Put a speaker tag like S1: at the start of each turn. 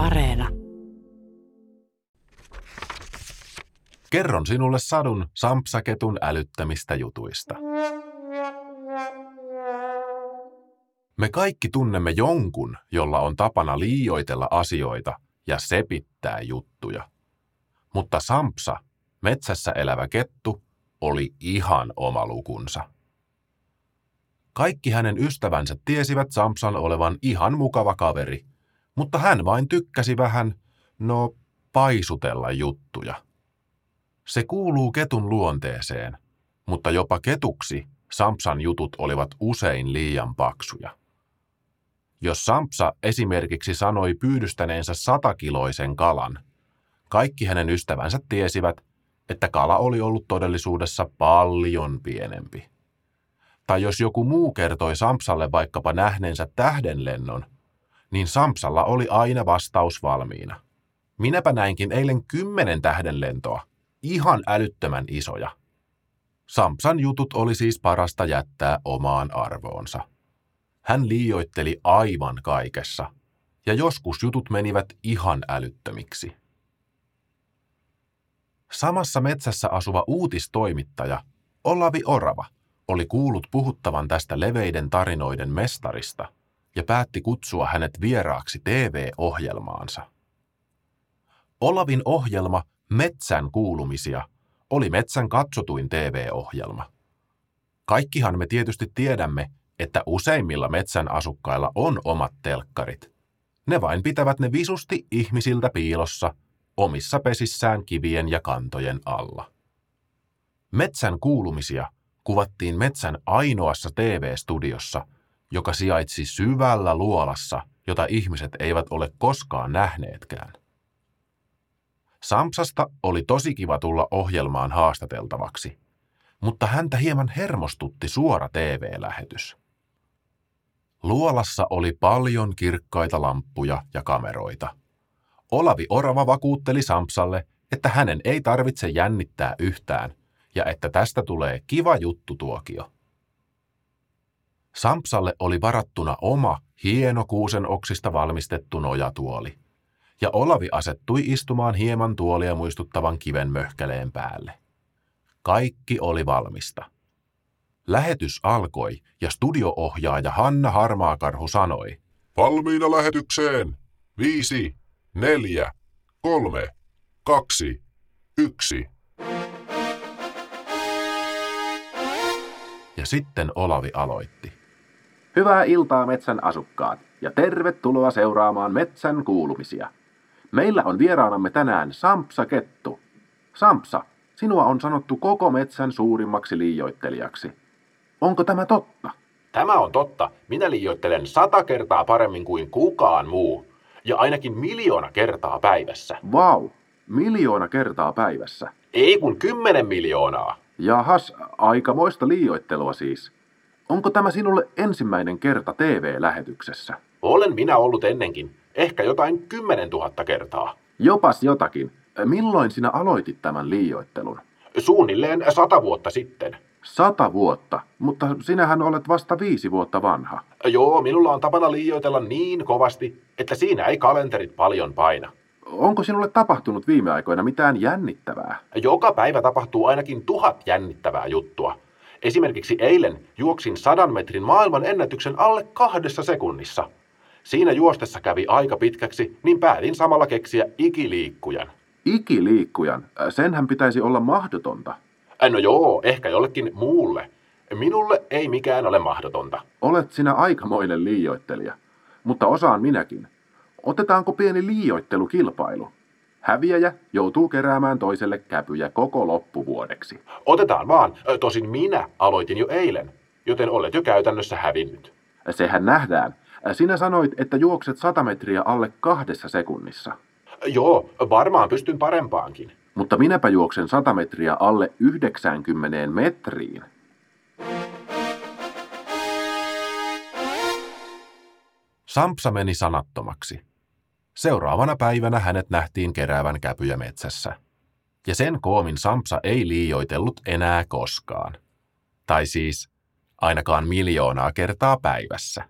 S1: Areena.
S2: Kerron sinulle sadun Sampsaketun älyttämistä jutuista. Me kaikki tunnemme jonkun, jolla on tapana liioitella asioita ja sepittää juttuja. Mutta Sampsa, metsässä elävä kettu, oli ihan oma lukunsa. Kaikki hänen ystävänsä tiesivät Sampsan olevan ihan mukava kaveri, mutta hän vain tykkäsi vähän, no, paisutella juttuja. Se kuuluu ketun luonteeseen, mutta jopa ketuksi Sampsan jutut olivat usein liian paksuja. Jos Sampsa esimerkiksi sanoi pyydystäneensä satakiloisen kalan, kaikki hänen ystävänsä tiesivät, että kala oli ollut todellisuudessa paljon pienempi. Tai jos joku muu kertoi Sampsalle vaikkapa nähneensä tähdenlennon, niin Sampsalla oli aina vastaus valmiina. Minäpä näinkin eilen kymmenen tähdenlentoa, ihan älyttömän isoja. Sampsan jutut oli siis parasta jättää omaan arvoonsa. Hän liioitteli aivan kaikessa, ja joskus jutut menivät ihan älyttömiksi. Samassa metsässä asuva uutistoimittaja, Olavi Orava, oli kuullut puhuttavan tästä leveiden tarinoiden mestarista ja päätti kutsua hänet vieraaksi TV-ohjelmaansa. Olavin ohjelma Metsän kuulumisia oli metsän katsotuin TV-ohjelma. Kaikkihan me tietysti tiedämme, että useimmilla metsän asukkailla on omat telkkarit. Ne vain pitävät ne visusti ihmisiltä piilossa, omissa pesissään kivien ja kantojen alla. Metsän kuulumisia kuvattiin metsän ainoassa TV-studiossa, joka sijaitsi syvällä luolassa, jota ihmiset eivät ole koskaan nähneetkään. Samsasta oli tosi kiva tulla ohjelmaan haastateltavaksi, mutta häntä hieman hermostutti suora TV-lähetys. Luolassa oli paljon kirkkaita lamppuja ja kameroita. Olavi Orava vakuutteli Samsalle, että hänen ei tarvitse jännittää yhtään ja että tästä tulee kiva juttu tuokio. Sampsalle oli varattuna oma, hieno kuusen oksista valmistettu nojatuoli, ja Olavi asettui istumaan hieman tuolia muistuttavan kiven möhkäleen päälle. Kaikki oli valmista. Lähetys alkoi ja studioohjaaja Hanna Harmaakarhu sanoi.
S3: Valmiina lähetykseen. Viisi, neljä, kolme, kaksi, yksi.
S2: Ja sitten Olavi aloitti.
S4: Hyvää iltaa metsän asukkaat ja tervetuloa seuraamaan metsän kuulumisia. Meillä on vieraanamme tänään Sampsa Kettu. Sampsa, sinua on sanottu koko metsän suurimmaksi liioittelijaksi. Onko tämä totta?
S5: Tämä on totta. Minä liioittelen sata kertaa paremmin kuin kukaan muu. Ja ainakin miljoona kertaa päivässä.
S4: Vau, miljoona kertaa päivässä.
S5: Ei kun kymmenen miljoonaa.
S4: Jahas, aikamoista liioittelua siis. Onko tämä sinulle ensimmäinen kerta TV-lähetyksessä?
S5: Olen minä ollut ennenkin. Ehkä jotain kymmenen tuhatta kertaa.
S4: Jopas jotakin. Milloin sinä aloitit tämän liioittelun?
S5: Suunnilleen sata vuotta sitten.
S4: Sata vuotta, mutta sinähän olet vasta viisi vuotta vanha.
S5: Joo, minulla on tapana liioitella niin kovasti, että siinä ei kalenterit paljon paina.
S4: Onko sinulle tapahtunut viime aikoina mitään jännittävää?
S5: Joka päivä tapahtuu ainakin tuhat jännittävää juttua. Esimerkiksi eilen juoksin sadan metrin maailman ennätyksen alle kahdessa sekunnissa. Siinä juostessa kävi aika pitkäksi, niin päätin samalla keksiä ikiliikkujan.
S4: Ikiliikkujan? Senhän pitäisi olla mahdotonta.
S5: No joo, ehkä jollekin muulle. Minulle ei mikään ole mahdotonta.
S4: Olet sinä aikamoinen liioittelija, mutta osaan minäkin. Otetaanko pieni liioittelukilpailu? Häviäjä joutuu keräämään toiselle käpyjä koko loppuvuodeksi.
S5: Otetaan vaan. Tosin minä aloitin jo eilen, joten olet jo käytännössä hävinnyt.
S4: Sehän nähdään. Sinä sanoit, että juokset 100 metriä alle kahdessa sekunnissa.
S5: Joo, varmaan pystyn parempaankin.
S4: Mutta minäpä juoksen 100 metriä alle 90 metriin.
S2: Sampsa meni sanattomaksi. Seuraavana päivänä hänet nähtiin keräävän käpyjä metsässä. Ja sen koomin Sampsa ei liioitellut enää koskaan. Tai siis ainakaan miljoonaa kertaa päivässä.